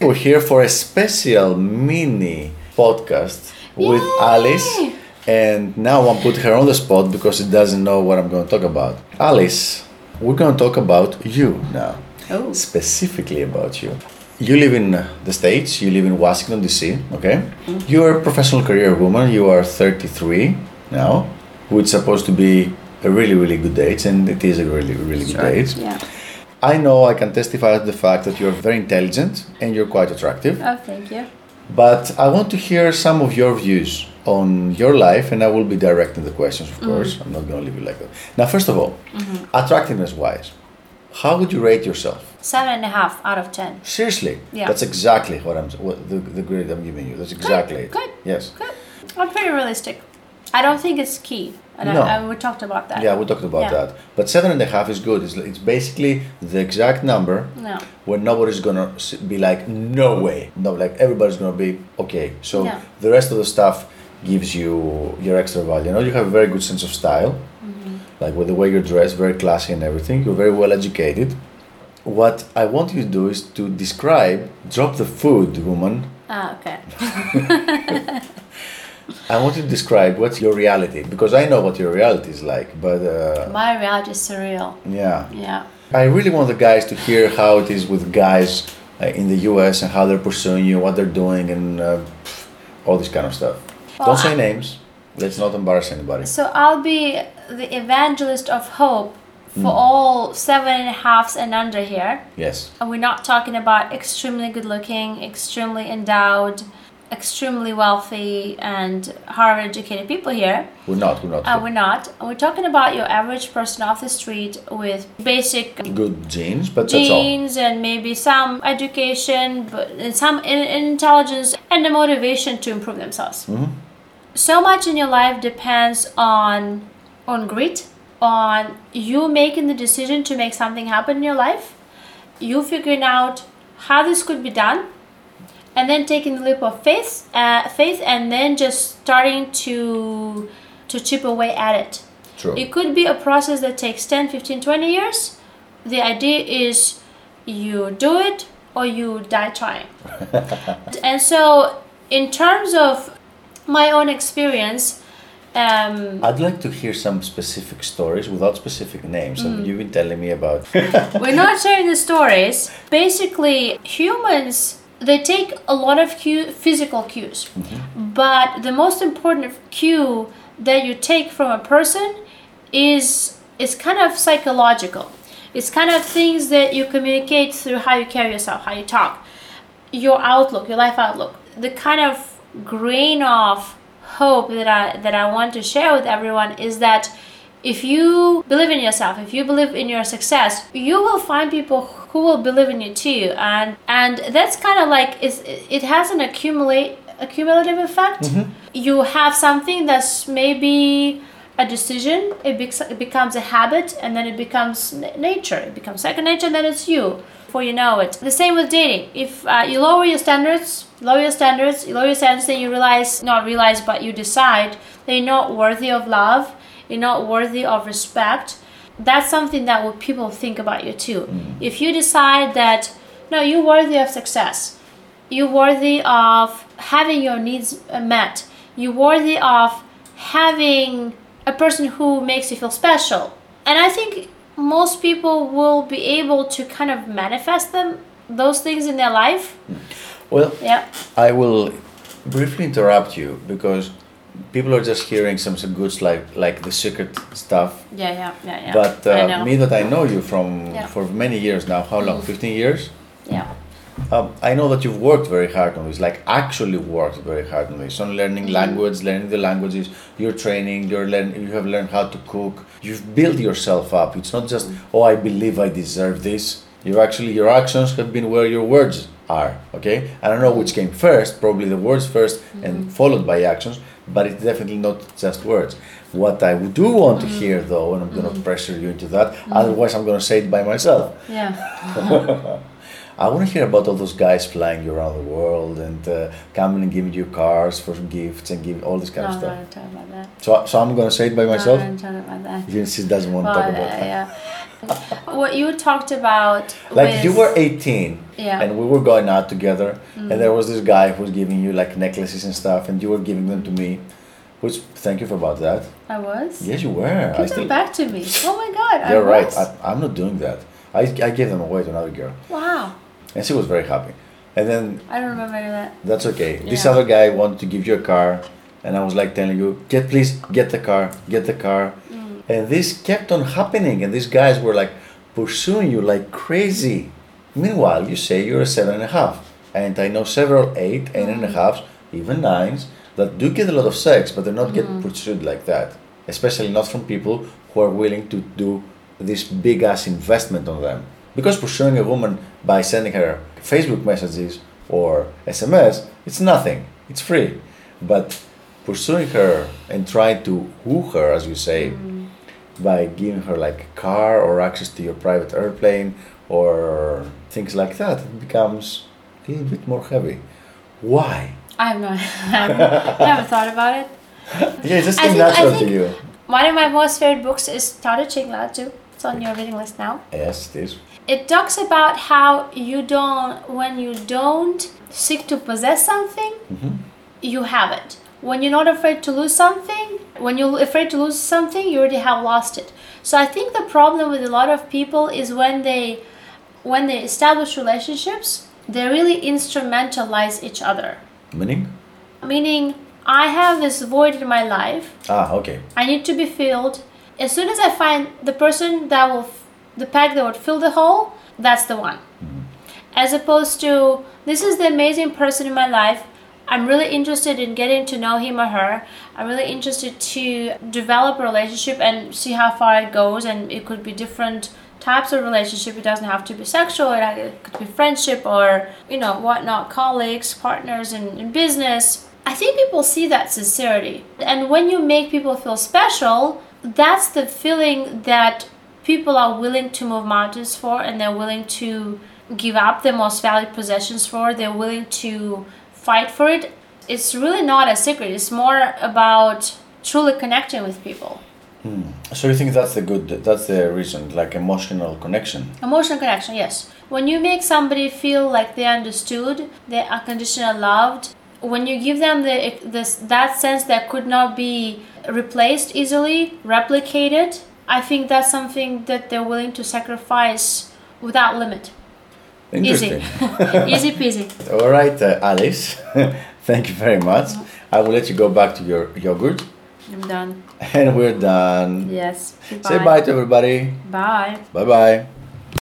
We're here for a special mini podcast with Yay! Alice. And now I'm putting her on the spot because she doesn't know what I'm going to talk about. Alice, we're going to talk about you now. Oh. Specifically about you. You live in the States, you live in Washington, D.C., okay? Mm-hmm. You're a professional career woman, you are 33 now, which is supposed to be a really, really good age, and it is a really, really good age. Yeah. I know I can testify to the fact that you're very intelligent and you're quite attractive, Oh, thank you. but I want to hear some of your views on your life, and I will be directing the questions, of mm-hmm. course. I'm not going to leave you like that. Now, first of all, mm-hmm. attractiveness wise, how would you rate yourself? Seven and a half out of ten. Seriously, Yeah. that's exactly what I'm. What the, the grade I'm giving you. That's exactly it. good. Yes. Good. I'm pretty realistic. I don't think it's key. And No. I, we talked about that. Yeah, we talked about Yeah. that. But seven and a half is good. It's, it's basically the exact number No. where nobody's gonna be like, no way. No, like everybody's gonna be okay. So Yeah. the rest of the stuff gives you your extra value. You know, you have a very good sense of style, Mm-hmm. like with the way you're dressed, very classy and everything. You're very well educated. What I want you to do is to describe, drop the food, woman. Ah, okay. I want you to describe what's your reality because I know what your reality is like, but uh, My reality is surreal. yeah. Yeah. I really want the guys to hear how it is with guys uh, in the US and how they're pursuing you, what they're doing, and uh, all this kind of stuff. Well, Don't say names. Let's not embarrass anybody. So I'll be the evangelist of hope for Mm. all seven and a halves and under here. Yes. And we're not talking about extremely good looking, extremely endowed, extremely wealthy, and Harvard educated people here. We're not. We're not. Uh, we're not. We're talking about your average person off the street with basic Good genes, but that's all. genes and maybe some education, but and some in- intelligence and the motivation to improve themselves. Mm-hmm. So much in your life depends on on grit, on you making the decision to make something happen in your life, you figuring out how this could be done, and then taking the leap of faith, uh, faith, and then just starting to to chip away at it. True. It could be a process that takes 10, 15, 20 years. The idea is you do it or you die trying. and so, in terms of my own experience, um, I'd like to hear some specific stories without specific names. Mm. And you've been telling me about. we're not sharing the stories. Basically, humans they take a lot of cue, physical cues, mm-hmm. but the most important cue that you take from a person is is kind of psychological. It's kind of things that you communicate through how you carry yourself, how you talk, your outlook, your life outlook. The kind of grain of hope that I that I want to share with everyone is that if you believe in yourself, if you believe in your success, you will find people who will believe in you too, and and that's kind of like it's, it has an accumulate accumulative effect. You have something that's maybe a decision, it, bec- it becomes a habit, and then it becomes n- nature. It becomes second nature, and then it's you before you know it. The same with dating. If uh, you lower your standards, lower your standards, you lower your standards, then you realize, not realize, but you decide that you're not worthy of love, you're not worthy of respect. That's something that will people think about you too. Mm. If you decide that no, you're worthy of success, you're worthy of having your needs met, you're worthy of having a person who makes you feel special. And I think most people will be able to kind of manifest them those things in their life. Mm. well, Yeah. I will briefly interrupt you because people are just hearing some, some good like like the secret stuff. Yeah, yeah, yeah, yeah. But uh, me that I know you from Yeah. for many years now. How long? Fifteen years. yeah. Um, I know that you've worked very hard on this, like actually worked very hard on this, on learning Mm-hmm. language, learning the languages, you're training, you're learn, you have learned how to cook. You've built yourself up. It's not just Mm-hmm. oh, I believe I deserve this. You actually your actions have been where your words are. Okay, I don't know which came first. Probably the words 1st and followed by actions, but it's definitely not just words. What I do want to hear though, and I'm going to pressure you into that. Otherwise, I'm going to say it by myself. Yeah. I want to hear about all those guys flying you around the world and uh, coming and giving you cars for gifts and giving all this kind No, of stuff. not talking about that. So, so I'm going to say it by No, myself. I'm talking about that. She doesn't want to talk about uh, that. yeah. what you talked about. Like with, you were 18 Yeah. and we were going out together and there was this guy who was giving you like necklaces and stuff and you were giving them to me. Which thank you for about that. I was. Yes, you were. Give them back to me. Oh my god. You're right. was? I, I'm not doing that. I, I gave them away to another girl wow. and she was very happy. And then I don't remember that. That's okay. This other guy wanted to give you a car, and I was like telling you, get please get the car, get the car, Mm. And this kept on happening, and these guys were like pursuing you like crazy. Meanwhile, you say you're a seven and a half, and I know several eight, eight and a Mm. halves, even nines that do get a lot of sex, but they're not get Mm. pursued like that. Especially not from people who are willing to do this big ass investment on them. Because pursuing a woman by sending her Facebook messages or SMS, it's nothing. It's free. But pursuing her and trying to woo her, as you say, by giving her like a car or access to your private airplane or things like that, it becomes a little bit more heavy. Why? I have no I haven't, thought about it. Yeah, it just think- natural to you. One of my most favorite books is Chingla too. It's on your reading list now. Yes, it is. It talks about how you don't, when you don't seek to possess something, Mhm. you have it. When you're not afraid to lose something, when you're afraid to lose something, you already have lost it. So I think the problem with a lot of people is when they, when they establish relationships, they really instrumentalize each other. Meaning? Meaning, I have this void in my life. Ah, okay. I need to be filled. As soon as I find the person that will, f- the peg that would fill the hole, that's the one. As opposed to, this is the amazing person in my life. I'm really interested in getting to know him or her. I'm really interested to develop a relationship and see how far it goes. And it could be different types of relationship. It doesn't have to be sexual. It could be friendship or you know whatnot, colleagues, partners in, in business. I think people see that sincerity. And when you make people feel special, that's the feeling that people are willing to move mountains for and they're willing to give up their most valued possessions for. They're willing to fight for it. It's really not a secret. It's more about truly connecting with people. Hmm. So you think that's the good, that's the reason, like emotional connection. Emotional connection, yes. When you make somebody feel like they're understood, they're unconditionally loved, when you give them the, this that sense that could not be replaced easily, replicated, I think that's something that they're willing to sacrifice without limit. Easy. Interesting. Easy peasy. All right, uh, Alice. Thank you very much. I will let you go back to your yogurt, I'm done. and we're done. Yes. Say bye to everybody. Bye. Bye bye.